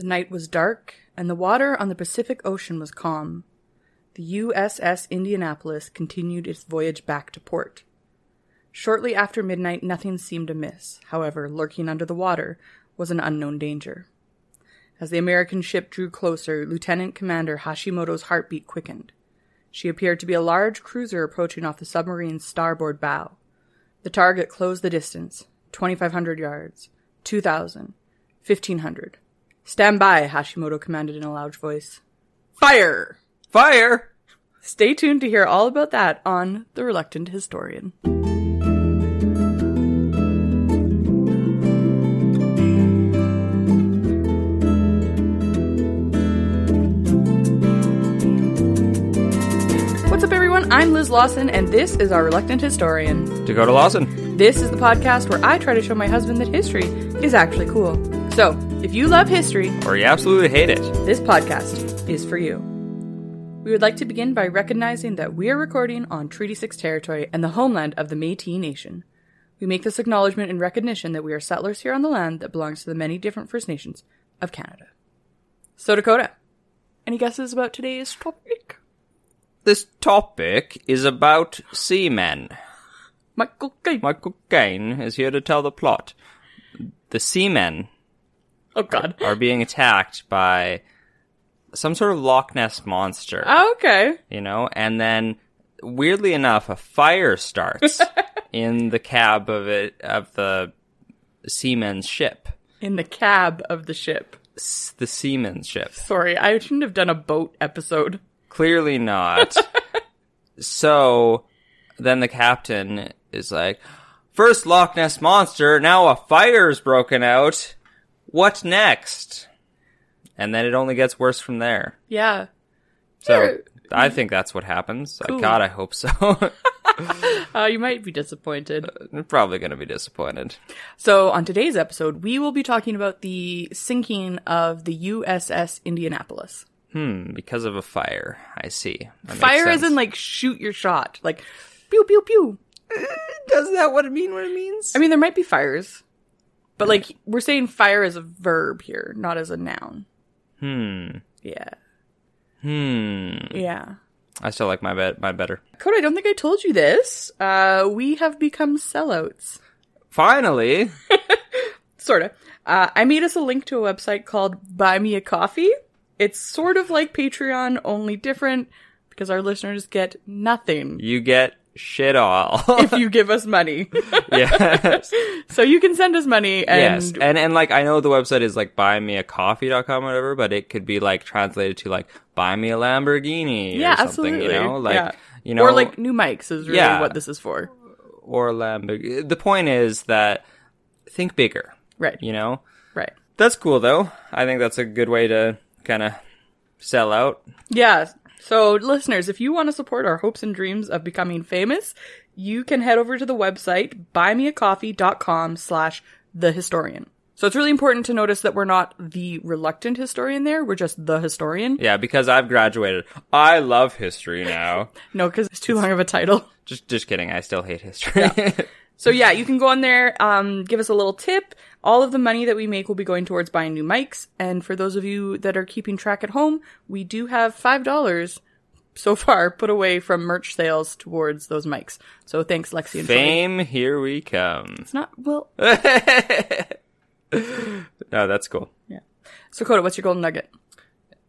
The night was dark, and the water on the Pacific Ocean was calm. The USS Indianapolis continued its voyage back to port. Shortly after midnight, nothing seemed amiss. However, lurking under the water was an unknown danger. As the American ship drew closer, Lieutenant Commander Hashimoto's heartbeat quickened. She appeared to be a large cruiser approaching off the submarine's starboard bow. The target closed the distance 2,500 yards, 2,000, 1,500. Stand by, Hashimoto commanded in a loud voice. Fire! Fire! Stay tuned to hear all about that on The Reluctant Historian. What's up, everyone? I'm Liz Lawson, and this is our Reluctant Historian. Dakota Lawson. This is the podcast where I try to show my husband that history is actually cool. So, if you love history, Or you absolutely hate it. this podcast is for you. We would like to begin by recognizing that we are recording on Treaty 6 territory and the homeland of the Métis Nation. We make this acknowledgement in recognition that we are settlers here on the land that belongs to the many different First Nations of Canada. So, Dakota, any guesses about today's topic? This topic is about seamen. Michael Caine. Michael Caine is here to tell the plot. The seamen Oh, God. are being attacked by some sort of Loch Ness monster, Oh, okay. you know, and then weirdly enough, a fire starts in the cab of it of the seaman's ship. In the cab of the ship. S- The seaman's ship. Sorry, I shouldn't have done a boat episode. Clearly not. so then the captain is like, First Loch Ness monster, now a fire's broken out. What next? And then it only gets worse from there. Yeah. So. I think that's what happens. Cool. God, I hope so. Uh, you might be disappointed. I'm probably going to be disappointed. So, on today's episode, we will be talking about the sinking of the USS Indianapolis. Hmm, because of a fire. I see. That Fire sense. in like shoot your shot, like pew pew pew. Does that what it mean what it means? I mean, there might be fires, but like we're saying fire as a verb here, not as a noun. hmm. Yeah, Hmm. yeah. I still like my bet my better. Code, I don't think I told you this. Uh, we have become sellouts. Finally. Sorta. Uh, I made us a link to a website called Buy Me a Coffee. It's sort of like Patreon, only different because our listeners get nothing You get shit all. if you give us money. yes. so you can send us money and yes. And and like I know the website is like buymeacoffee.com or whatever, but it could be like translated to like buy me a Lamborghini yeah, or something, absolutely. you know? Like yeah. you know or like new mics is really Yeah. what this is for. or Lamborghini. The point is that think bigger, Right. you know? Right. That's cool though. I think that's a good way to kind of sell out. Yeah. So listeners, if you want to support our hopes and dreams of becoming famous, you can head over to the website buymeacoffee.com slash the historian. So it's really important to notice that we're not the reluctant historian there. We're just the historian. Yeah, because I've graduated. I love history now. No, because it's too long of a title. just just kidding. I still hate history. So yeah, you can go on there, um, give us a little tip. All of the money that we make will be going towards buying new mics. And for those of you that are keeping track at home, we do have five dollars so far put away from merch sales towards those mics. So thanks, Lexi and Troy. Fame, here we come. It's not well. No, that's cool. Yeah. So Coda, what's your golden nugget?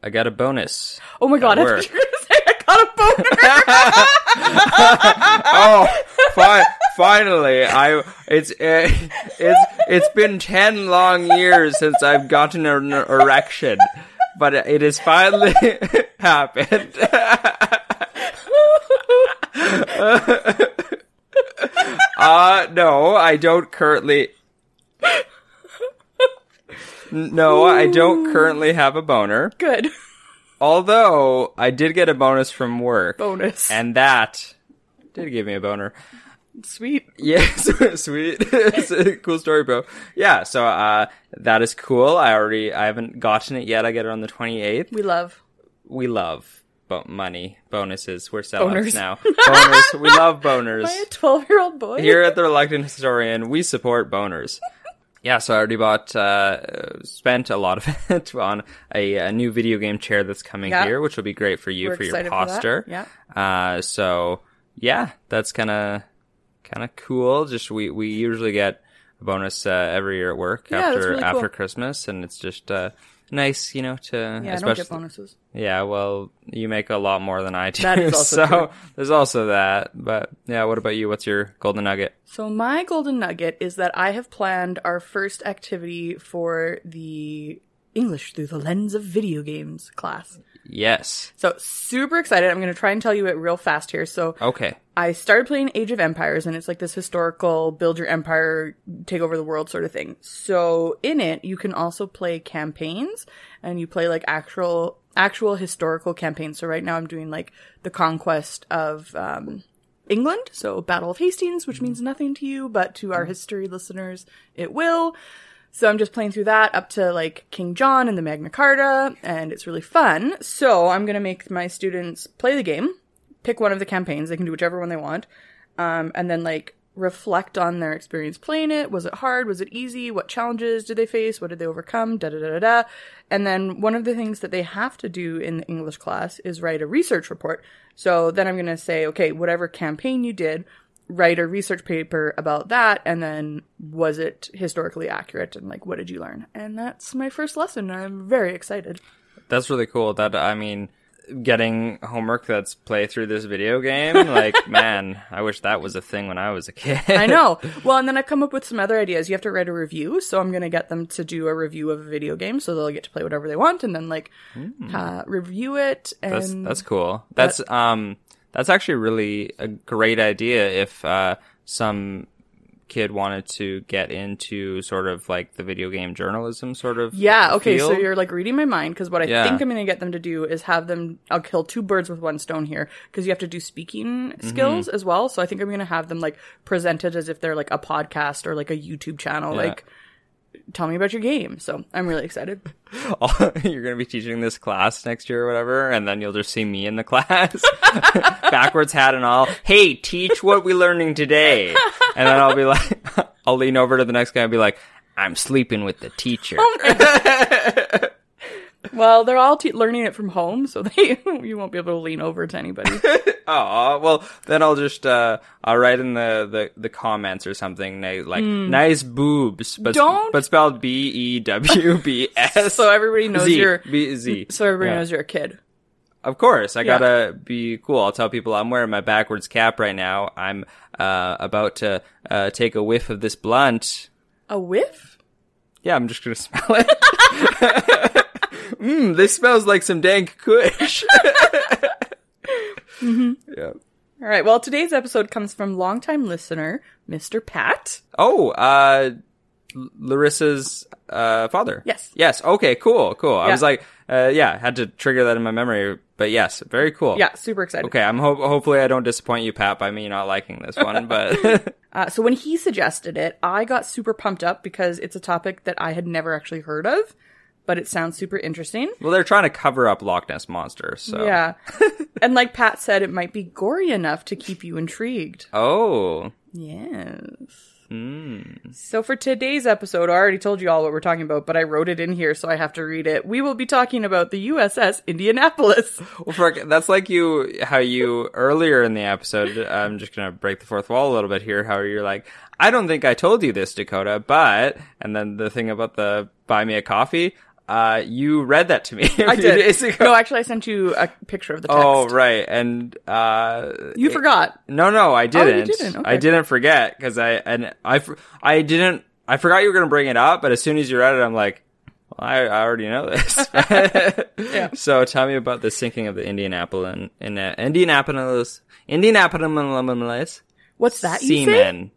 I got a bonus. Oh my god, I thought you were gonna say I got a bonus. oh, fi- finally! I it's uh, it's it's been ten long years since I've gotten an erection, but it has finally happened. uh no, I don't currently. No, I don't currently have a boner. Good. Although I did get a bonus from work. Bonus. And that did give me a boner. Sweet. Yes, sweet. cool story, bro. Yeah, so uh that is cool. I already I haven't gotten it yet. I get it on the 28th. We love. We love bo- money, bonuses. We're sellouts Boners. now. boners. We love boners. By a 12 year old boy. Here at the Reluctant Historian, we support boners. Yeah, so I already bought, uh, spent a lot of it on a, a new video game chair that's coming Yeah. here, which will be great for you We're for your excited for posture. Yeah. Uh, so yeah, that's kind of kind of cool. Just we we usually get a bonus uh, every year at work Yeah, after really after cool. Christmas, and it's just uh, nice, you know, to Yeah, I don't especially get bonuses. yeah. Well, you make a lot more than I do, That is also so true. there's also that. But yeah, what about you? What's your golden nugget? So my golden nugget is that I have planned our first activity for the English through the lens of video games class. Yes. So super excited. I'm going to try and tell you it real fast here. So Okay. I started playing Age of Empires and it's like this historical build your empire, take over the world sort of thing. So in it, you can also play campaigns and you play like actual, actual historical campaigns. So right now I'm doing like the conquest of, um, England. So Battle of Hastings, which means nothing to you, but to our history listeners, it will. So I'm just playing through that up to like King John and the Magna Carta, and it's really fun. So I'm gonna make my students play the game, pick one of the campaigns. They can do whichever one they want, um, and then like reflect on their experience playing it. Was it hard? Was it easy? What challenges did they face? What did they overcome? Da da da da da. And then one of the things that they have to do in the English class is write a research report. So then I'm gonna say, okay, whatever campaign you did, write a research paper about that and then was it historically accurate and like what did you learn and that's my first lesson i'm very excited That's really cool. That I mean, getting homework that's play through this video game. Like, man, I wish that was a thing when I was a kid. i know well and then i've come up with some other ideas you have to write a review so i'm going to get them to do a review of a video game so they'll get to play whatever they want and then like uh, review it and That's that's cool. That's um that's actually really a great idea if uh some kid wanted to get into sort of like the video game journalism sort of Yeah, okay, so you're like reading my mind because what I Yeah. think I'm going to get them to do is have them, I'll kill two birds with one stone here because you have to do speaking Mm-hmm. skills as well. So I think I'm going to have them like presented as if they're like a podcast or like a YouTube channel. Yeah. Like, tell me about your game. So I'm really excited. you're going to be teaching this class next year or whatever, and then you'll just see me in the class, backwards hat and all. Hey, teach what we're learning today, and then I'll be like, I'll lean over to the next guy and be like, I'm sleeping with the teacher. Oh Well, they're all te- learning it from home, so they you won't be able to lean over to anybody. Oh, well, then I'll just uh, I'll write in the, the, the comments or something like nice boobs, but. Don't- but spelled B E W B S. so everybody knows Z you're. B Z. So everybody Yeah. knows you're a kid. Of course, I Yeah. gotta be cool. I'll tell people I'm wearing my backwards cap right now. I'm uh, about to uh, take a whiff of this blunt. A whiff? Yeah, I'm just gonna smell it. Mmm, this smells like some dank kush. Yeah. All right. Well, today's episode comes from longtime listener, Mr. Pat. Oh, uh, Larissa's uh, father. Yes. Yes. Okay. Cool. Cool. I was like, uh, yeah, had to trigger that in my memory. But yes, very cool. Yeah, super excited. Okay. I'm ho- hopefully I don't disappoint you, Pat, by me not liking this one. But Uh, so when he suggested it, I got super pumped up because it's a topic that I had never actually heard of, but it sounds super interesting. well, they're trying to cover up Loch Ness monster. So Yeah. and like Pat said, it might be gory enough to keep you intrigued. Oh. Yes. Hmm. So for today's episode, I already told you all what we're talking about, but I wrote it in here, so I have to read it. We will be talking about the USS Indianapolis. Well, for, that's like you, how you earlier in the episode. I'm just gonna break the fourth wall a little bit here. How you're like, I don't think I told you this, Dakota, but and then the thing about the buy me a coffee. Uh, you read that to me. I did. No, actually, I sent you a picture of the text. Oh right, and uh, You forgot. no, no, I didn't. didn't? Okay. I didn't forget because I and I I didn't. I forgot you were gonna bring it up, but as soon as you read it, I'm like, well, I, I already know this. Yeah. So tell me about the sinking of the Indianapolis in uh, Indianapolis Indianapolis What's that seamen.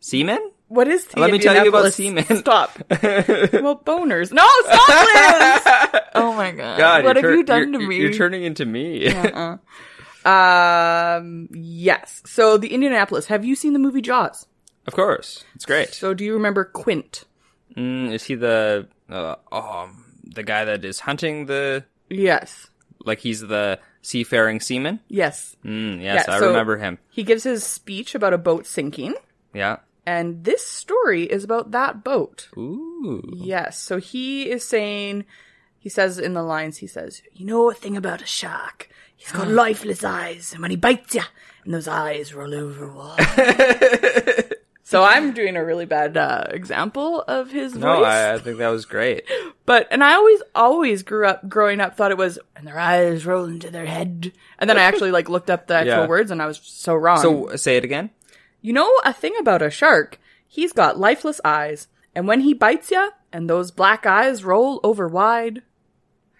Seamen? What is the Let me tell you about semen. Stop. well, boners. No, stop, Liz! oh my god. God, what have you're you done to me? You're turning into me. um, yes. So the Indianapolis. Have you seen the movie Jaws? of course, it's great. So do you remember Quint? Mm, is he the uh, oh, the guy that is hunting the Yes. like he's the seafaring seaman? Yes. Mm, yes, Yeah, I so- remember him. He gives his speech about a boat sinking, Yeah. And this story is about that boat. Ooh. Yes. So he is saying, he says in the lines, he says, You know a thing about a shark? He's got lifeless eyes, and when he bites you, and those eyes roll over water. so I'm doing a really bad uh, example of his No, voice. I, I think that was great. But, and I always, always grew up, growing up, thought it was, and their eyes roll into their head. And then I actually like looked up the actual Yeah. words and I was so wrong. So say it again. You know a thing about a shark? He's got lifeless eyes, and when he bites ya, and those black eyes roll over wide.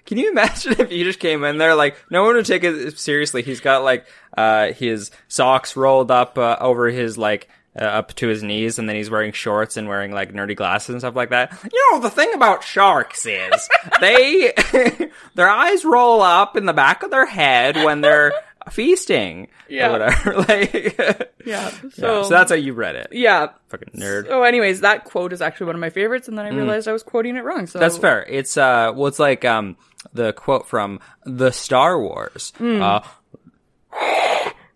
Can you imagine if you just came in there like no one would take it seriously? He's got like uh his socks rolled up uh, over his like uh, up to his knees, and then he's wearing shorts and wearing like nerdy glasses and stuff like that. You know the thing about sharks is they their eyes roll up in the back of their head when they're feasting Yeah. or whatever. like Yeah. so, So, so that's how you read it. yeah. Fucking nerd. So, anyways, that quote is actually one of my favorites, and then I realized I was quoting it wrong. So Mm. That's fair. It's uh, well, it's like um, the quote from the Star Wars. Uh,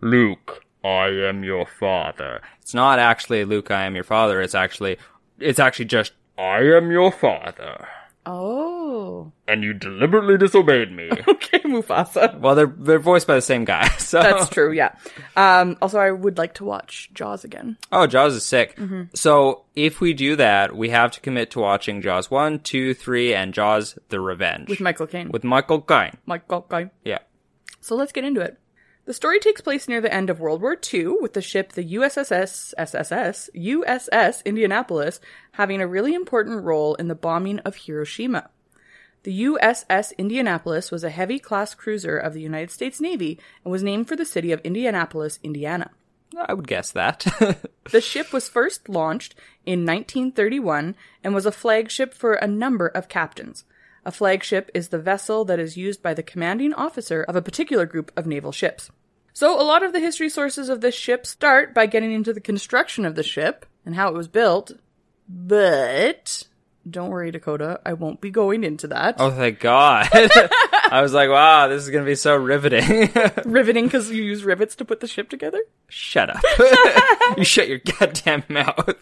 Luke, I am your father. It's not actually Luke, I am your father. It's actually, it's actually just I am your father, Oh. and you deliberately disobeyed me. Okay, Mufasa. well, they're they're voiced by the same guy. So That's true. Yeah. Um. Also, I would like to watch Jaws again. Oh, Jaws is sick. Mm-hmm. So if we do that, we have to commit to watching Jaws one, two, three, and Jaws: The Revenge With Michael Caine. with Michael Caine. Michael Caine. Yeah. So let's get into it. The story takes place near the end of World War II with the ship the USSS SSS USS Indianapolis having a really important role in the bombing of Hiroshima. The USS Indianapolis was a heavy class cruiser of the United States Navy and was named for the city of Indianapolis, Indiana. I would guess that. The ship was first launched in 1931 and was a flagship for a number of captains. A flagship is the vessel that is used by the commanding officer of a particular group of naval ships. So, a lot of the history sources of this ship start by getting into the construction of the ship and how it was built. But, don't worry, Dakota, I won't be going into that. Oh, thank God. I was like, wow, this is going to be so riveting. Riveting because you use rivets to put the ship together? Shut up. you shut your goddamn mouth.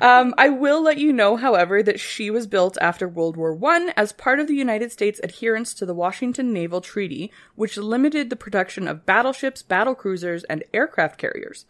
Um, I will let you know, however, that she was built after World War I as part of the United States' adherence to the Washington Naval Treaty, which limited the production of battleships, battle cruisers, and aircraft carriers.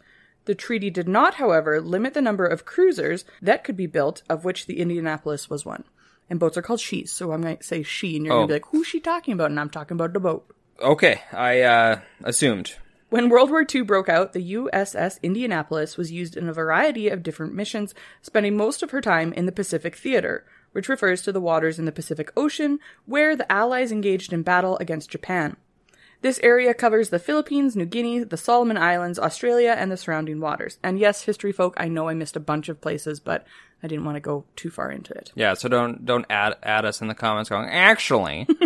The treaty did not, however, limit the number of cruisers that could be built, of which the Indianapolis was one. And boats are called she's, so I'm going to say she, and you're going Oh. to be like, who's she talking about? And I'm talking about the boat. Okay, I uh, assumed. When World War II broke out, the USS Indianapolis was used in a variety of different missions, spending most of her time in the Pacific Theater, which refers to the waters in the Pacific Ocean where the Allies engaged in battle against Japan. This area covers the Philippines, New Guinea, the Solomon Islands, Australia, and the surrounding waters. And yes, history folk, I know I missed a bunch of places, but I didn't want to go too far into it. Yeah, so don't don't add add us in the comments going, actually.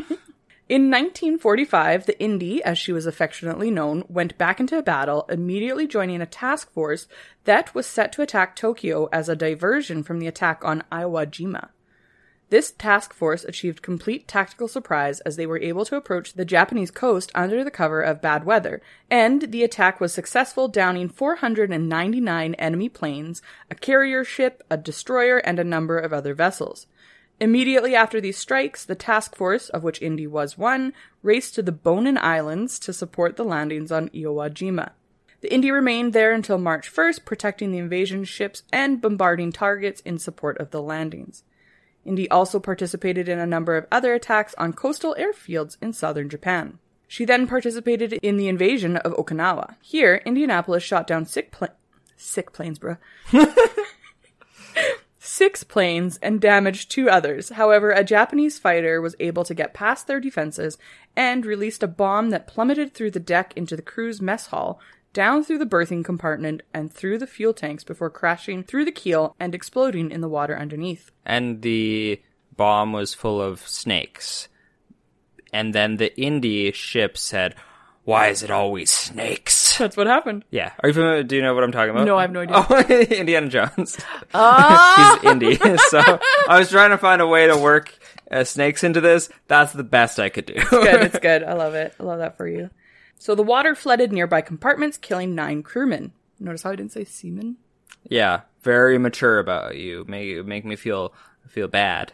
In 1945, the Indy, as she was affectionately known, went back into battle, immediately joining a task force that was set to attack Tokyo as a diversion from the attack on Iwo Jima. This task force achieved complete tactical surprise as they were able to approach the Japanese coast under the cover of bad weather, and the attack was successful, downing 499 enemy planes, a carrier ship, a destroyer, and a number of other vessels. Immediately after these strikes, the task force, of which Indy was one, raced to the Bonin Islands to support the landings on Iwo Jima. The Indy remained there until March 1st, protecting the invasion ships and bombarding targets in support of the landings. Indy also participated in a number of other attacks on coastal airfields in southern Japan. She then participated in the invasion of Okinawa. Here, Indianapolis shot down six, pla- sick planes, bruh. six planes and damaged two others. However, a Japanese fighter was able to get past their defenses and released a bomb that plummeted through the deck into the crew's mess hall, down through the berthing compartment and through the fuel tanks before crashing through the keel and exploding in the water underneath. And the bomb was full of snakes. And then the Indy ship said, Why is it always snakes? That's what happened. Yeah. Are you familiar? Do you know what I'm talking about? No, I have no idea. Oh, Indiana Jones. Oh! He's Indy. so I was trying to find a way to work uh, snakes into this. That's the best I could do. good. It's good. I love it. I love that for you. So the water flooded nearby compartments, killing nine crewmen. Notice how I didn't say seamen? yeah. Very mature about you. Make make me feel feel bad.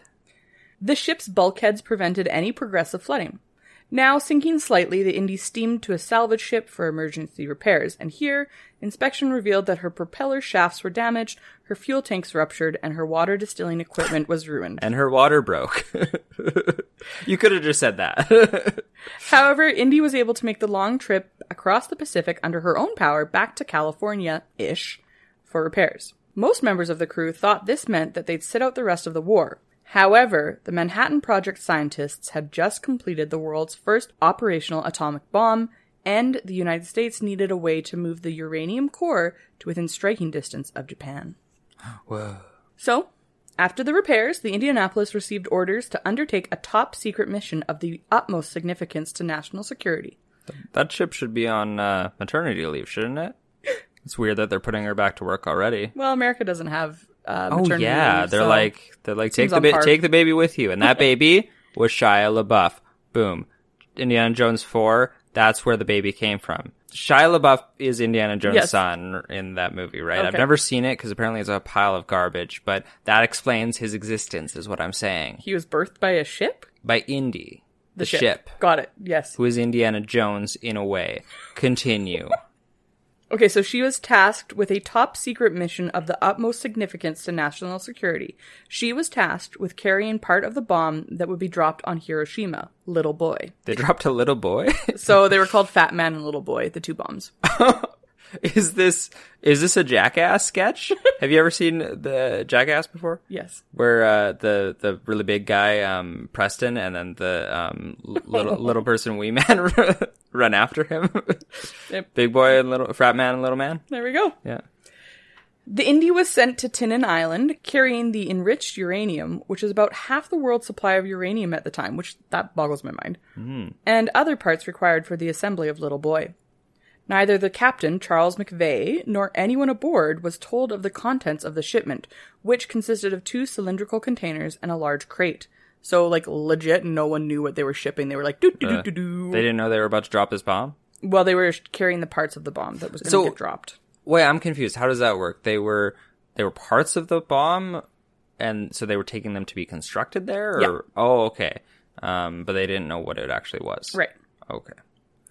The ship's bulkheads prevented any progressive flooding. Now sinking slightly, the Indy steamed to a salvage ship for emergency repairs, and here, inspection revealed that her propeller shafts were damaged, her fuel tanks ruptured, and her water distilling equipment was ruined. And her water broke. you could have just said that. However, Indy was able to make the long trip across the Pacific under her own power back to California ish for repairs. Most members of the crew thought this meant that they'd sit out the rest of the war. However, the Manhattan Project scientists had just completed the world's first operational atomic bomb, and the United States needed a way to move the uranium core to within striking distance of Japan. Whoa. So, after the repairs, the Indianapolis received orders to undertake a top secret mission of the utmost significance to national security. That ship should be on uh, maternity leave, shouldn't it? It's weird that they're putting her back to work already. Well, America doesn't have uh, Oh yeah, leave, they're so- like they're like take the ba- take the baby with you, and that baby was Shia LaBeouf. Boom, Indiana Jones four. That's where the baby came from. Shia LaBeouf is Indiana Jones' Yes. son in that movie, right? I've never seen it because apparently it's a pile of garbage, but that explains his existence, is what I'm saying. he was birthed by a ship. By Indy, the, ship. ship, Got it. Yes. who is Indiana Jones in a way. Continue. Okay, so she was tasked with a top secret mission of the utmost significance to national security. She was tasked with carrying part of the bomb that would be dropped on Hiroshima, Little Boy. they dropped a little boy. So they were called Fat Man and Little Boy, the two bombs. Is this is this a Jackass sketch? Have you ever seen the Jackass before? Yes. Where uh, the the really big guy um, Preston and then the um, little little person Wee Man run after him. Yep. Big boy and little frat man and little man. There we go. Yeah. The Indy was sent to Tinian Island carrying the enriched uranium, which is about half the world's supply of uranium at the time, which that boggles my mind, hmm. and other parts required for the assembly of Little Boy. Neither the captain, Charles McVay, nor anyone aboard was told of the contents of the shipment, which consisted of two cylindrical containers and a large crate. So, like, legit, no one knew what they were shipping. They were like. They didn't know they were about to drop this bomb. Well, they were carrying the parts of the bomb that was going to So- get dropped. Wait, I'm confused. How does that work? They were they were parts of the bomb, and so they were taking them to be constructed there. Or? Yeah. Oh, okay. Um, but they didn't know what it actually was. Right. Okay.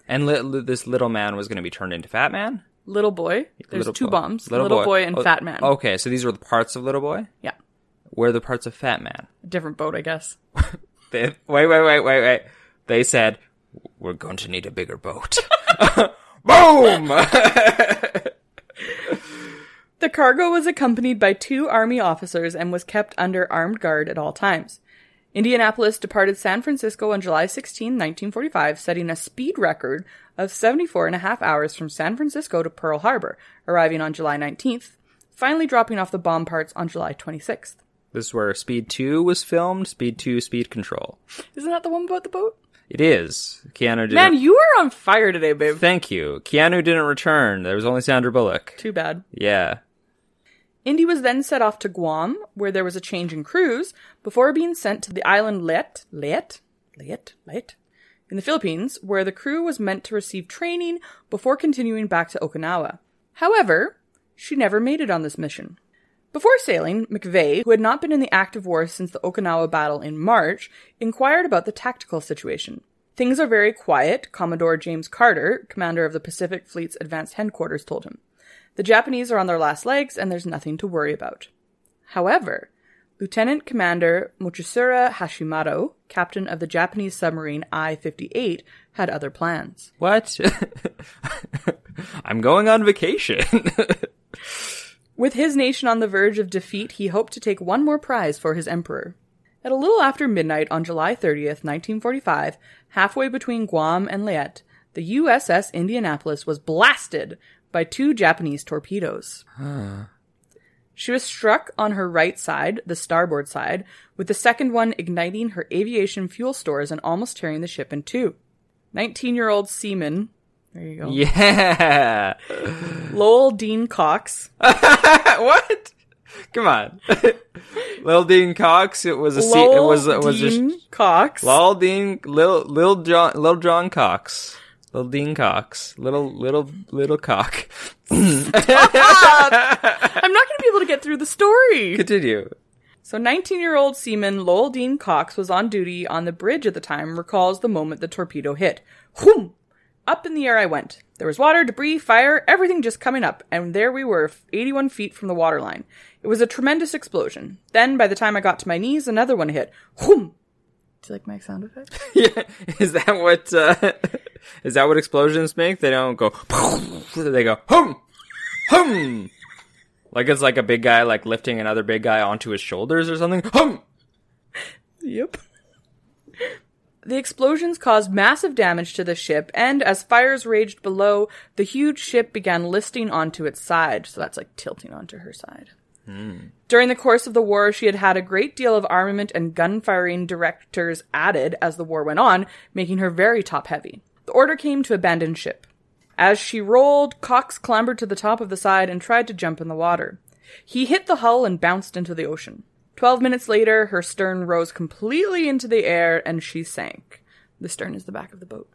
And li- li- this little man was going to be turned into Fat Man. Little Boy. There's Little two boy. bombs. Little, boy. and Oh, Fat Man. Okay, so these were the parts of Little Boy. Yeah. Where the parts of Fat Man? Different boat, I guess. They, wait, wait, wait, wait, wait. They said we're going to need a bigger boat. Boom! The cargo was accompanied by two Army officers and was kept under armed guard at all times. Indianapolis departed San Francisco on July 16, 1945, setting a speed record of 74 and a half hours from San Francisco to Pearl Harbor, arriving on July 19th, finally dropping off the bomb parts on July 26th. This is where Speed Two was filmed. Speed Two, Speed Control. Isn't that the one about the boat? It is. Keanu didn't. Man, you are on fire today, babe. Thank you. Keanu didn't return. There was only Sandra Bullock. Too bad. Yeah. Indy was then set off to Guam, where there was a change in crews, before being sent to the island Leyte, Leyte, Leyte, Leyte, in the Philippines, where the crew was meant to receive training before continuing back to Okinawa. However, she never made it on this mission. Before sailing, McVay, who had not been in the active war since the Okinawa battle in March, inquired about the tactical situation. Things are very quiet, Commodore James Carter, commander of the Pacific Fleet's advanced headquarters, told him. The Japanese are on their last legs and there's nothing to worry about. However, Lieutenant Commander Mochitsura Hashimoto, captain of the Japanese submarine I 58, had other plans. What? I'm going on vacation. With his nation on the verge of defeat, he hoped to take one more prize for his emperor. At a little after midnight on July 30th, 1945, halfway between Guam and Leyte, the USS Indianapolis was blasted by two Japanese torpedoes. She was struck on her right side, the starboard side, with the second one igniting her aviation fuel stores and almost tearing the ship in two. 19 year old seaman, there you go, Yeah. Lowell Dean Cox, what? Come on. Lil Dean Cox. It was a se- it was it was Dean just Cox, Lil Dean Lil Lil John Lil John Cox. Lil Dean Cox. Little little little cock. I'm not going to be able to get through the story. Continue. So 19 year old seaman Lowell Dean Cox was on duty on the bridge at the time, recalls the moment the torpedo hit. Whoom! Up in the air I went. There was water, debris, fire, everything just coming up, and there we were, 81 feet from the waterline. It was a tremendous explosion. Then, by the time I got to my knees, another one hit. Whoom! Do you like my sound effect? Yeah. Is that what uh is that what explosions make? They don't go they go hum hum. Like it's like a big guy like lifting another big guy onto his shoulders or something. Hum. Yep. The explosions caused massive damage to the ship, and as fires raged below, the huge ship began listing onto its side. So that's like tilting onto her side. Hmm. During the course of the war, she had had a great deal of armament and gun firing directors added as the war went on, making her very top heavy. The order came to abandon ship. As she rolled, Cox clambered to the top of the side and tried to jump in the water. He hit the hull and bounced into the ocean. Twelve minutes later, her stern rose completely into the air and she sank. The stern is the back of the boat.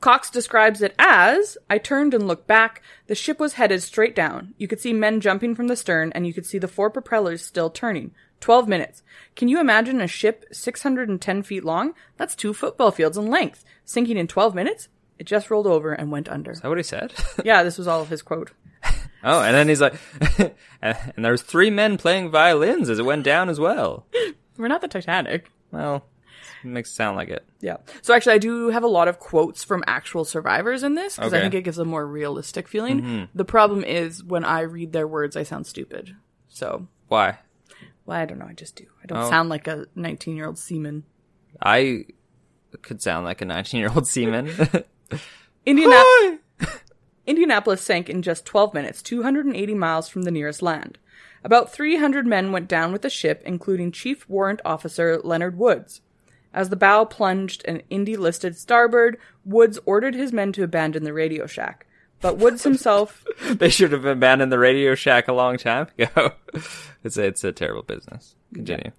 Cox describes it as I turned and looked back. The ship was headed straight down. You could see men jumping from the stern, and you could see the four propellers still turning. Twelve minutes. Can you imagine a ship 610 feet long? That's two football fields in length. Sinking in 12 minutes? It just rolled over and went under. Is that what he said? Yeah, this was all of his quote. Oh, and then he's like and there's three men playing violins as it went down as well. We're not the Titanic. Well, it makes it sound like it. Yeah. So actually, I do have a lot of quotes from actual survivors in this because I Okay. think it gives a more realistic feeling. Mm-hmm. The problem is when I read their words, I sound stupid. So, Why? well, I don't know. I just do. I don't Oh. sound like a 19 year old seaman. I could sound like a 19 year old seaman. Indiana- Indianapolis sank in just 12 minutes, 280 miles from the nearest land. About 300 men went down with the ship, including Chief Warrant Officer Leonard Woods. As the bow plunged and Indy listed starboard, Woods ordered his men to abandon the radio shack. But Woods himself, they should have abandoned the Radio Shack a long time ago. it's a, it's a terrible business. Continue.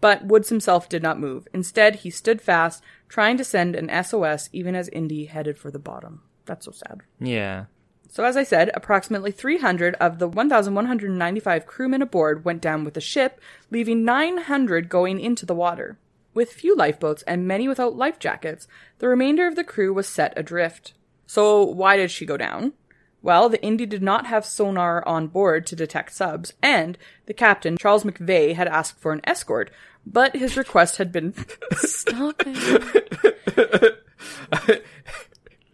but Woods himself did not move. Instead, he stood fast, trying to send an SOS even as Indy headed for the bottom. That's so sad. Yeah. So, as I said, approximately 300 of the 1,195 crewmen aboard went down with the ship, leaving 900 going into the water. With few lifeboats and many without life jackets, the remainder of the crew was set adrift. So, why did she go down? Well, the Indy did not have sonar on board to detect subs, and the captain, Charles McVay, had asked for an escort, but his request had been. Stop it.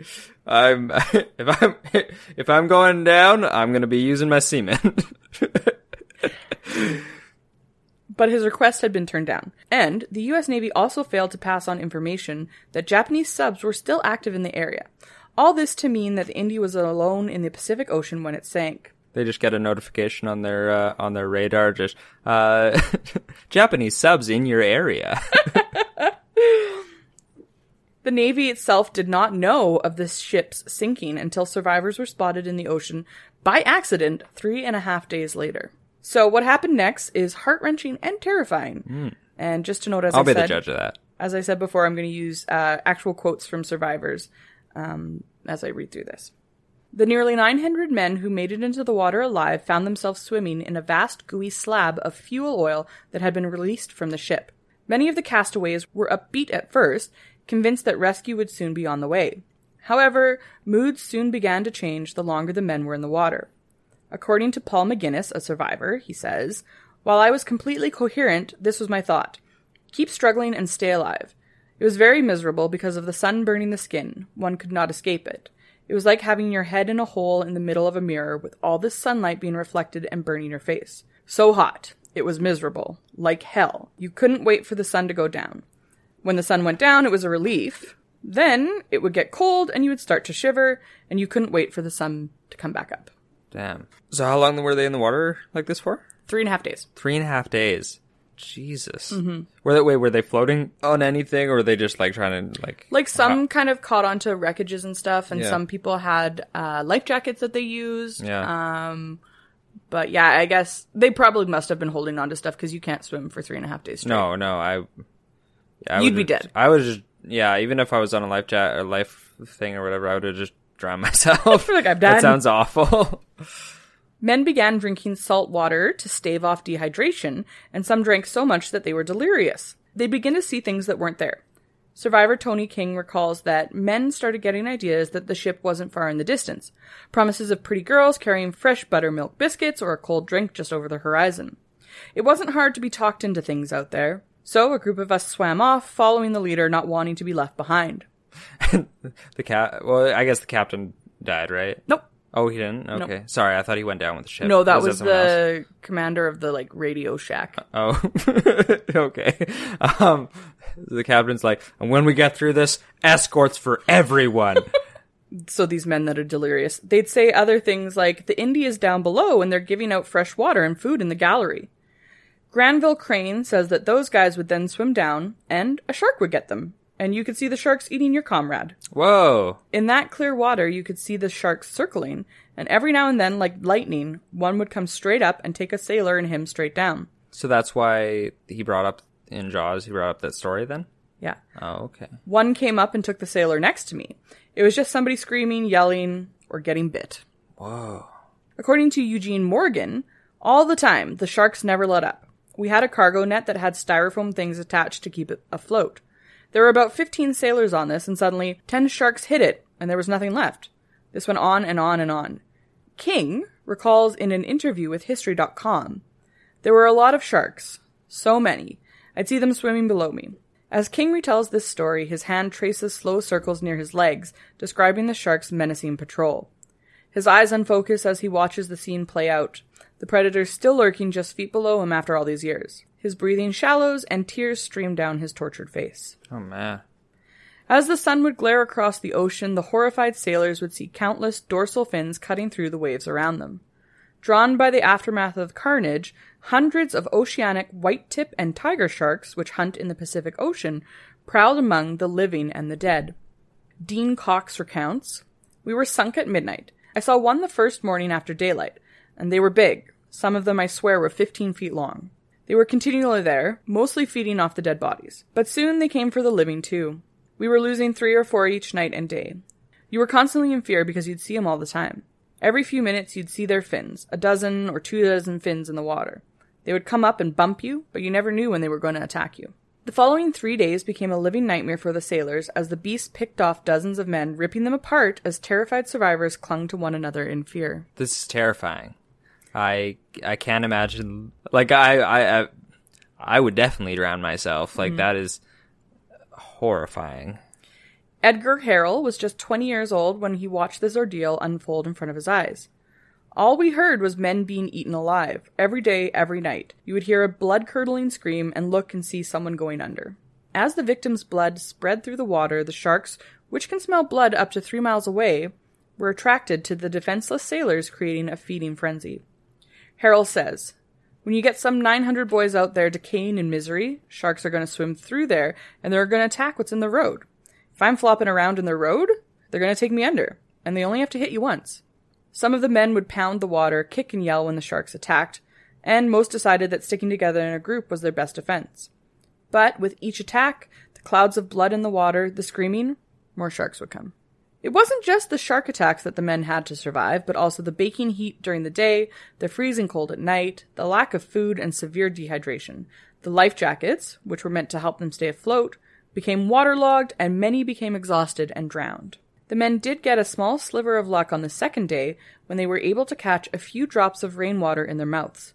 I'm if I'm if I'm going down, I'm gonna be using my semen. but his request had been turned down. And the US Navy also failed to pass on information that Japanese subs were still active in the area. All this to mean that the Indy was alone in the Pacific Ocean when it sank. they just get a notification on their uh, on their radar, just uh, Japanese subs in your area. The Navy itself did not know of this ship's sinking until survivors were spotted in the ocean by accident three and a half days later. So what happened next is heart wrenching and terrifying. And just to note, as I'll I be said, the judge of that. as I said before, I'm going to use uh, actual quotes from survivors um, as I read through this. The nearly 900 men who made it into the water alive found themselves swimming in a vast gooey slab of fuel oil that had been released from the ship. Many of the castaways were upbeat at first, convinced that rescue would soon be on the way. However, moods soon began to change the longer the men were in the water. According to Paul McGinnis, a survivor, he says, While I was completely coherent, this was my thought keep struggling and stay alive. It was very miserable because of the sun burning the skin. One could not escape it. It was like having your head in a hole in the middle of a mirror with all this sunlight being reflected and burning your face. So hot. It was miserable. Like hell. You couldn't wait for the sun to go down. When the sun went down, it was a relief. Then it would get cold and you would start to shiver, and you couldn't wait for the sun to come back up. Damn. So how long were they in the water like this for? Three and a half days. Three and a half days. Jesus. Hmm. Were they wait? Were they floating on anything, or were they just like trying to like? Like some kind of caught onto wreckages and stuff, and Yeah. some people had uh, life jackets that they used. Yeah. Um, but yeah, I guess they probably must have been holding on to stuff because you can't swim for three and a half days straight. no, no. I. I You'd be dead. I was just yeah. Even if I was on a life jacket or life thing or whatever, I would have just drowned myself. Like, I'm dead. That sounds awful. Men began drinking salt water to stave off dehydration, and some drank so much that they were delirious. They began to see things that weren't there. Survivor Tony King recalls that men started getting ideas that the ship wasn't far in the distance, promises of pretty girls carrying fresh buttermilk biscuits or a cold drink just over the horizon. It wasn't hard to be talked into things out there, so a group of us swam off, following the leader, not wanting to be left behind. the cat. Well, I guess the captain died, right? Nope. Oh, he didn't. Okay, sorry. I thought he went down with the ship. No, that Was was someone else? the commander of the like radio shack. Oh, okay. Um, the captain's like, and when we get through this, escorts for everyone. so these men that are delirious, they'd say other things like, the Indy is down below and they're giving out fresh water and food in the gallery. Granville Crane says that those guys would then swim down and a shark would get them, and you could see the sharks eating your comrade. Whoa. In that clear water, you could see the sharks circling, and every now and then, like lightning, one would come straight up and take a sailor and him straight down. So that's why he brought up in Jaws. He brought up that story then. Yeah. Oh, okay. One came up and took the sailor next to me. It was just somebody screaming, yelling, or getting bit. Whoa. According to Eugene Morgan, all the time, the sharks never let up. We had a cargo net that had styrofoam things attached to keep it afloat. There were about 15 sailors on this, and suddenly 10 sharks hit it, and there was nothing left. This went on and on and on. King recalls in an interview with History.com there were a lot of sharks. So many. I'd see them swimming below me. As King retells this story, his hand traces slow circles near his legs, describing the shark's menacing patrol. His eyes unfocus as he watches the scene play out, the predator still lurking just feet below him after all these years. His breathing shallows and tears stream down his tortured face. Oh man. As the sun would glare across the ocean, the horrified sailors would see countless dorsal fins cutting through the waves around them. Drawn by the aftermath of carnage, hundreds of oceanic white tip and tiger sharks, which hunt in the Pacific Ocean, prowled among the living and the dead. Dean Cox recounts We were sunk at midnight. I saw one the first morning after daylight, and they were big. Some of them, I swear, were 15 feet long. They were continually there, mostly feeding off the dead bodies. But soon they came for the living, too. We were losing three or four each night and day. You were constantly in fear because you'd see 'em all the time. Every few minutes you'd see their fins, a dozen or two dozen fins in the water. They would come up and bump you, but you never knew when they were going to attack you. The following three days became a living nightmare for the sailors as the beasts picked off dozens of men, ripping them apart as terrified survivors clung to one another in fear. This is terrifying. I I can't imagine. Like I I I, I would definitely drown myself. Like mm-hmm. that is horrifying. Edgar Harrell was just 20 years old when he watched this ordeal unfold in front of his eyes. All we heard was men being eaten alive, every day, every night. You would hear a blood curdling scream and look and see someone going under. As the victim's blood spread through the water, the sharks, which can smell blood up to three miles away, were attracted to the defenseless sailors, creating a feeding frenzy. Harrell says, When you get some 900 boys out there decaying in misery, sharks are going to swim through there and they're going to attack what's in the road. If I'm flopping around in the road, they're going to take me under, and they only have to hit you once. Some of the men would pound the water, kick and yell when the sharks attacked, and most decided that sticking together in a group was their best defense. But with each attack, the clouds of blood in the water, the screaming, more sharks would come. It wasn't just the shark attacks that the men had to survive, but also the baking heat during the day, the freezing cold at night, the lack of food, and severe dehydration. The life jackets, which were meant to help them stay afloat, became waterlogged, and many became exhausted and drowned. The men did get a small sliver of luck on the second day when they were able to catch a few drops of rainwater in their mouths.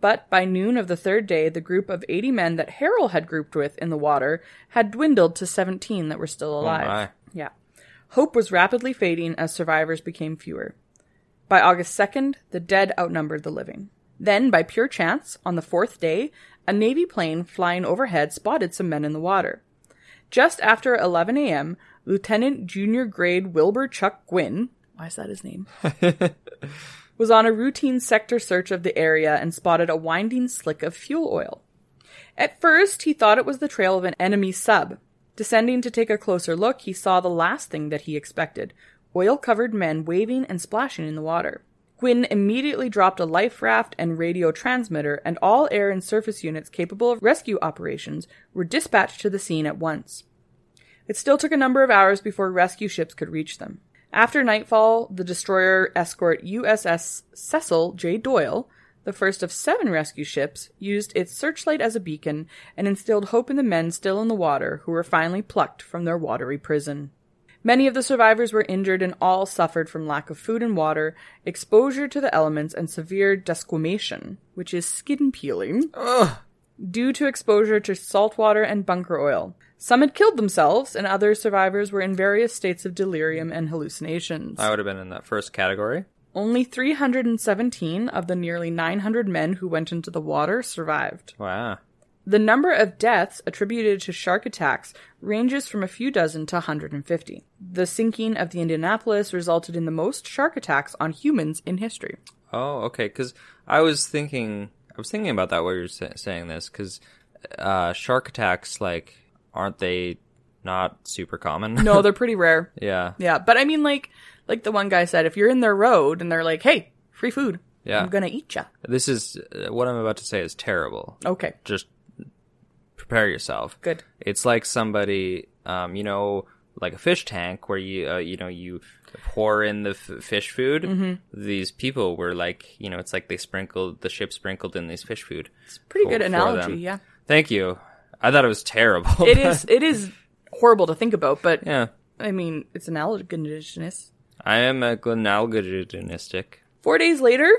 But by noon of the third day, the group of 80 men that Harrell had grouped with in the water had dwindled to 17 that were still oh, alive. my. Yeah. Hope was rapidly fading as survivors became fewer. By August 2nd, the dead outnumbered the living. Then, by pure chance, on the fourth day, a Navy plane flying overhead spotted some men in the water. Just after 11 a.m., Lieutenant Junior Grade Wilbur Chuck Gwinn, why is that his name? was on a routine sector search of the area and spotted a winding slick of fuel oil. At first, he thought it was the trail of an enemy sub. Descending to take a closer look, he saw the last thing that he expected oil covered men waving and splashing in the water. Gwinn immediately dropped a life raft and radio transmitter, and all air and surface units capable of rescue operations were dispatched to the scene at once. It still took a number of hours before rescue ships could reach them. After nightfall, the destroyer escort USS Cecil J. Doyle, the first of seven rescue ships, used its searchlight as a beacon and instilled hope in the men still in the water who were finally plucked from their watery prison. Many of the survivors were injured and all suffered from lack of food and water, exposure to the elements, and severe desquamation, which is skin peeling, due to exposure to salt water and bunker oil. Some had killed themselves, and other survivors were in various states of delirium and hallucinations. I would have been in that first category. Only 317 of the nearly 900 men who went into the water survived. Wow. The number of deaths attributed to shark attacks ranges from a few dozen to 150. The sinking of the Indianapolis resulted in the most shark attacks on humans in history. Oh, okay. Because I was thinking, I was thinking about that while you were sa- saying this. Because uh, shark attacks, like, aren't they not super common? No, they're pretty rare. yeah. Yeah, but I mean, like, like the one guy said, if you're in their road and they're like, "Hey, free food," Yeah. I'm gonna eat ya. This is uh, what I'm about to say is terrible. Okay, Just prepare yourself. good. It's like somebody, um, you know, like a fish tank where you, uh, you know, you pour in the f- fish food. Mm-hmm. These people were like, you know, it's like they sprinkled the ship sprinkled in these fish food. It's a pretty for- good analogy. Yeah, Thank you. I thought it was terrible. it is. It is horrible to think about, but yeah, I mean, it's analogous. I am a analgogistic. Four days later,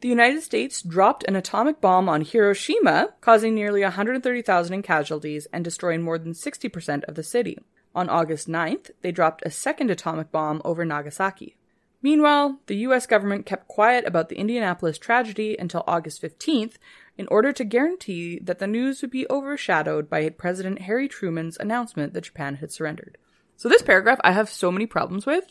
the United States dropped an atomic bomb on Hiroshima, causing nearly 130,000 in casualties and destroying more than 60% of the city. On August 9th, they dropped a second atomic bomb over Nagasaki. Meanwhile, the US government kept quiet about the Indianapolis tragedy until August 15th in order to guarantee that the news would be overshadowed by President Harry Truman's announcement that Japan had surrendered. So this paragraph I have so many problems with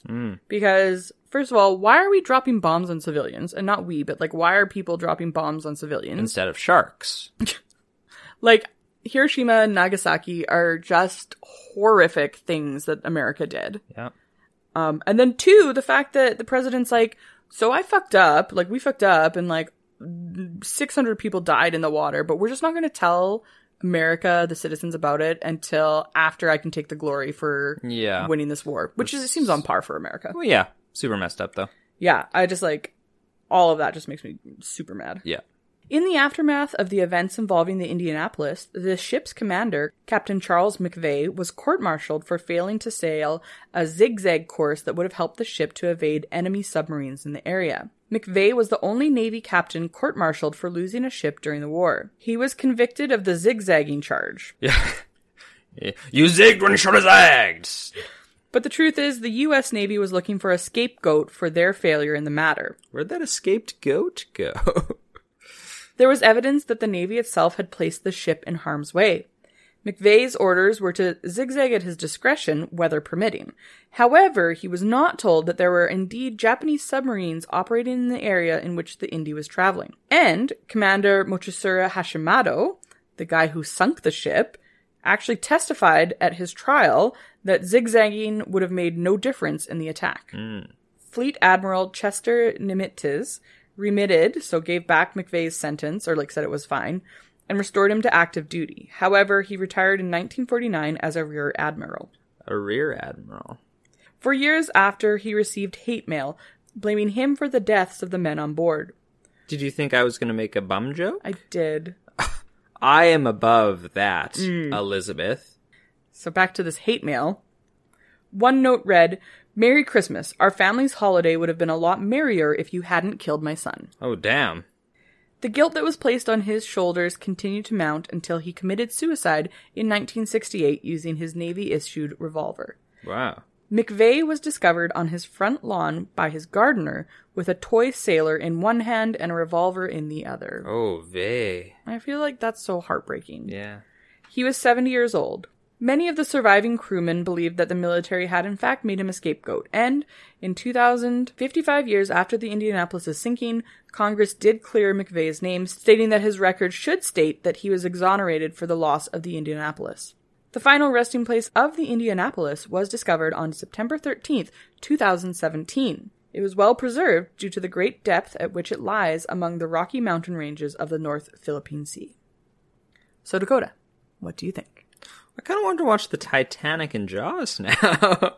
because first of all, why are we dropping bombs on civilians? And not we, but like why are people dropping bombs on civilians? Instead of sharks. like Hiroshima and Nagasaki are just horrific things that America did. Yeah. Um, and then two, the fact that the president's like, so I fucked up, like we fucked up, and like 600 people died in the water, but we're just not going to tell America, the citizens about it until after I can take the glory for Yeah. winning this war, which is, it seems on par for America. Well, yeah. Super messed up though. Yeah, I just like all of that just makes me super mad. Yeah. In the aftermath of the events involving the Indianapolis, the ship's commander, Captain Charles McVay, was court-martialed for failing to sail a zigzag course that would have helped the ship to evade enemy submarines in the area. McVay was the only Navy captain court-martialed for losing a ship during the war. He was convicted of the zigzagging charge. Yeah. you zigged when you should have zagged. But the truth is, the U.S. Navy was looking for a scapegoat for their failure in the matter. Where'd that escaped goat go? There was evidence that the Navy itself had placed the ship in harm's way. McVay's orders were to zigzag at his discretion, weather permitting. However, he was not told that there were indeed Japanese submarines operating in the area in which the Indy was traveling. And Commander Mochitsura Hashimoto, the guy who sunk the ship, actually testified at his trial that zigzagging would have made no difference in the attack. Mm. Fleet Admiral Chester Nimitz remitted, so gave back McVay's sentence, or like said it was fine, and restored him to active duty. However, he retired in 1949 as a rear admiral. a rear admiral. For years after, he received hate mail blaming him for the deaths of the men on board. Did you think I was going to make a bum joke? I did. I am above that, mm. Elizabeth. So back to this hate mail. One note read, Merry Christmas. Our family's holiday would have been a lot merrier if you hadn't killed my son. Oh, damn. The guilt that was placed on his shoulders continued to mount until he committed suicide in 1968 using his Navy issued revolver. Wow. McVay was discovered on his front lawn by his gardener with a toy sailor in one hand and a revolver in the other. Oh, vey. I feel like that's so heartbreaking. Yeah. He was 70 years old. Many of the surviving crewmen believed that the military had in fact made him a scapegoat, and in 2000, 55 years after the Indianapolis' sinking, Congress did clear McVay's name, stating that his record should state that he was exonerated for the loss of the Indianapolis. The final resting place of the Indianapolis was discovered on September 13th, 2017. It was well preserved due to the great depth at which it lies among the Rocky Mountain ranges of the North Philippine Sea. So, Dakota, what do you think? I kind of want to watch the Titanic and Jaws now.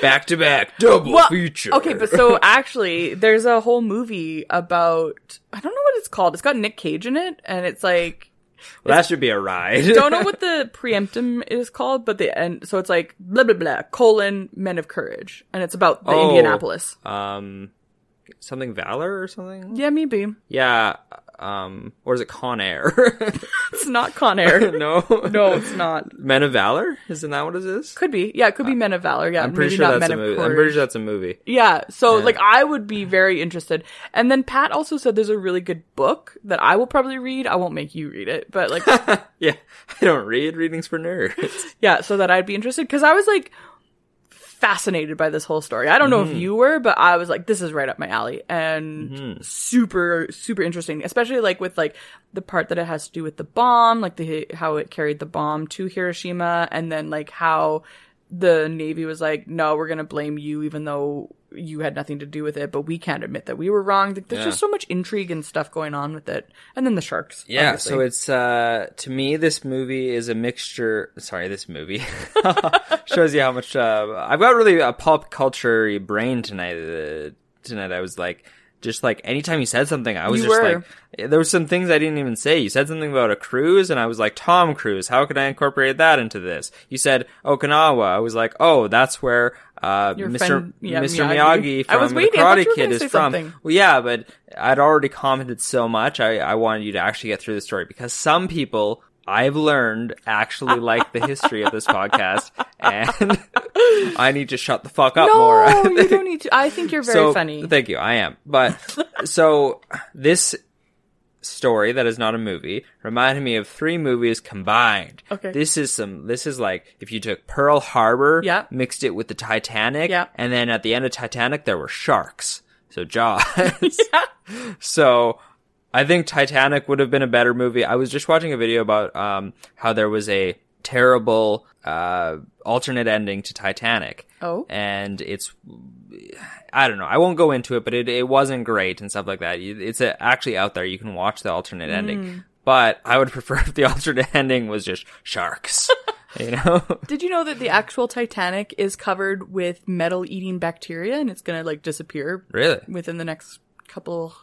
back to back, double feature. Okay, but so actually, there's a whole movie about I don't know what it's called. It's got Nick Cage in it, and it's like well, that should be a ride. don't know what the preemptum is called, but the end. so it's like blah blah blah colon Men of Courage, and it's about the Oh. Indianapolis. um, something Valor or something. Yeah, maybe Yeah. Um, or is it Con Air? it's not Con Air. no, no, it's not. Men of Valor. Isn't that what it is? Could be. Yeah, it could be Men of Valor. Yeah, I'm pretty sure not that's Men a of movie. I'm pretty sure that's a movie. Yeah, so Yeah. like I would be very interested. And then Pat also said there's a really good book that I will probably read. I won't make you read it, but like Yeah, I don't read. Readings for nerds. yeah, so that I'd be interested because I was like fascinated by this whole story. I don't know Mm-hmm. if you were, but I was like, this is right up my alley and Mm-hmm. super, super interesting, especially like with like the part that it has to do with the bomb, like the how it carried the bomb to Hiroshima, and then like how the Navy was like, no, we're gonna blame you, even though you had nothing to do with it, but we can't admit that we were wrong. There's Yeah. just so much intrigue and stuff going on with it, and then the sharks. Yeah, obviously. so it's uh to me this movie is a mixture sorry, this movie shows you how much uh I've got really a pop culture brain tonight uh, tonight. I was like just like anytime you said something, I was You just were. like there were some things I didn't even say. You said something about a cruise and I was like Tom Cruise. How could I incorporate that into this? You said Okinawa. I was like, "Oh, that's where uh Your Mr. friend, yeah, Mr. Miyagi. Miyagi from the waiting. I Karate Kid is from." something. Well, yeah, but I'd already commented so much. I, I wanted you to actually get through the story because some people I've learned actually like the history of this podcast, and I need to shut the fuck up more. No, you don't need to. I think you're very so, funny. Thank you. I am. But so this story that is not a movie reminded me of three movies combined. Okay. This is some this is like if you took Pearl Harbor, Yeah. mixed it with the Titanic, Yeah. and then at the end of Titanic there were sharks. So Jaws. So I think Titanic would have been a better movie. I was just watching a video about um, how there was a terrible uh, alternate ending to Titanic. Oh. And it's I don't know. I won't go into it, but it it wasn't great and stuff like that. It's actually out there. You can watch the alternate ending. But I would prefer if the alternate ending was just sharks. you know? Did you know that the actual Titanic is covered with metal-eating bacteria, and it's gonna like disappear really? within the next couple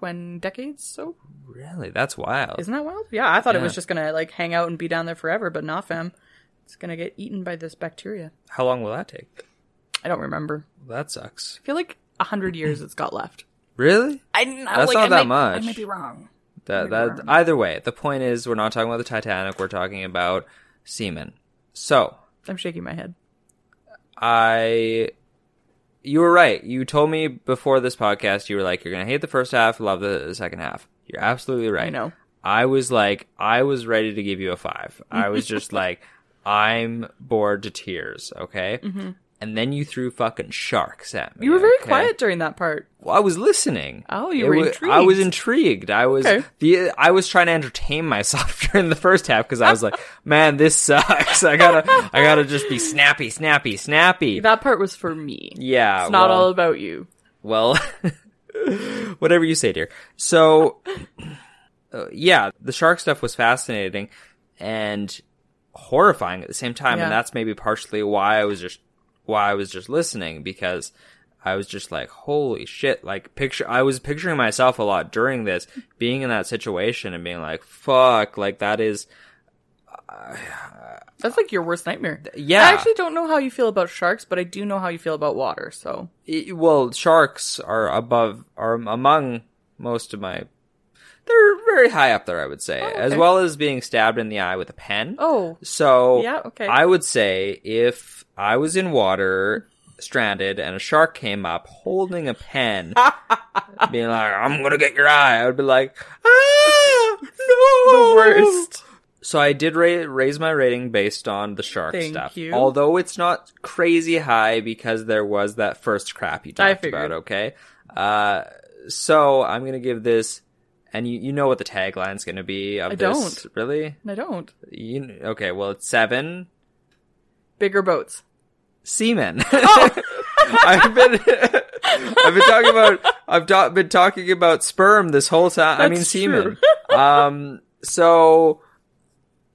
twen decades? So Really? That's wild. isn't that wild? Yeah, I thought it was just gonna like hang out and be down there forever, but not, fam. It's gonna get eaten by this bacteria. How long will that take? I don't remember. That sucks. I feel like a hundred years it's got left. Really? I, That's like, not I that might, much. I might be wrong. That that wrong. either way, the point is we're not talking about the Titanic, we're talking about semen. So, I'm shaking my head. I you were right. You told me before this podcast you were like you're going to hate the first half, love the second half. You're absolutely right. I know. I was like I was ready to give you a 5. I was just like I'm bored to tears, okay? Mm-hmm. And then you threw fucking sharks at me. You were very okay? quiet during that part. Well, I was listening. Oh, you It were wa- intrigued. I was intrigued. I was Okay. the I was trying to entertain myself during the first half because I was like, "Man, this sucks. I gotta, I gotta just be snappy, snappy, snappy." That part was for me. yeah, It's not well, all about you. well, whatever you say, dear. So, uh, yeah, the shark stuff was fascinating and horrifying at the same time, Yeah. and that's maybe partially why I was just why I was just listening because I was just like, holy shit! Like, picture I was picturing myself a lot during this, being in that situation and being like, fuck, like that is. Uh, That's like your worst nightmare. yeah. I actually don't know how you feel about sharks, but I do know how you feel about water. So I- well, sharks are above, are among most of my. They're very high up there, I would say, oh, as okay. well as being stabbed in the eye with a pen. Oh. so Yeah, okay. I would say if I was in water, stranded, and a shark came up holding a pen, being like, "I'm gonna get your eye," I would be like, "Ah, no!" the worst. So I did ra- raise my rating based on the shark Thank stuff. you. Although it's not crazy high because there was that first crap you talked about, okay? Uh, so I'm to give this and you, you know what the tagline's going to be of I this, don't. really? I don't. You okay, well it's 7 Bigger boats. semen. I've been I've been talking about I've ta- been talking about sperm this whole time. I mean That's semen. um so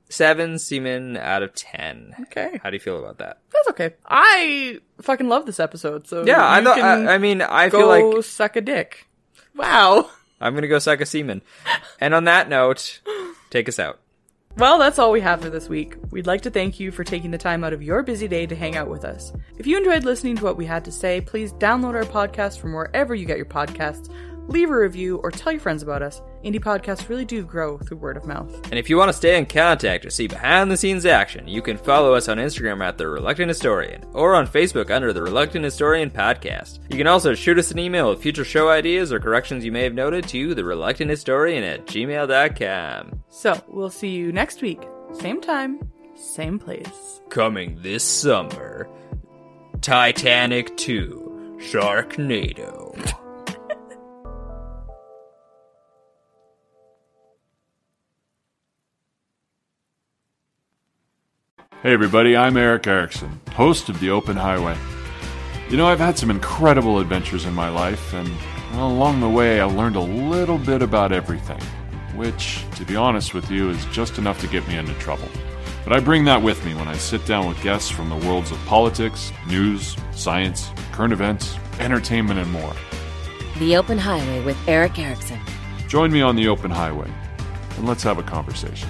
7 semen out of 10. Okay. How do you feel about that? That's okay. I fucking love this episode. So Yeah, I thought I, I mean I go feel like suck a dick. Wow. I'm to go suck a semen. And on that note, take us out. Well, that's all we have for this week. We'd like to thank you for taking the time out of your busy day to hang out with us. If you enjoyed listening to what we had to say, please download our podcast from wherever you get your podcasts, leave a review, or tell your friends about us. Indie podcasts really do grow through word of mouth. And if you want to stay in contact or see behind the scenes action, you can follow us on Instagram at The Reluctant Historian or on Facebook under The Reluctant Historian Podcast. You can also shoot us an email with future show ideas or corrections you may have noted to The Reluctant Historian at gmail.com. So, we'll see you next week. Same time, same place. Coming this summer Titanic 2 Sharknado. Hey everybody, I'm Eric Erickson, host of The Open Highway. You know, I've had some incredible adventures in my life, and well, along the way, I learned a little bit about everything, which, to be honest with you, is just enough to get me into trouble. But I bring that with me when I sit down with guests from the worlds of politics, news, science, current events, entertainment, and more. The Open Highway with Eric Erickson. Join me on The Open Highway, and let's have a conversation.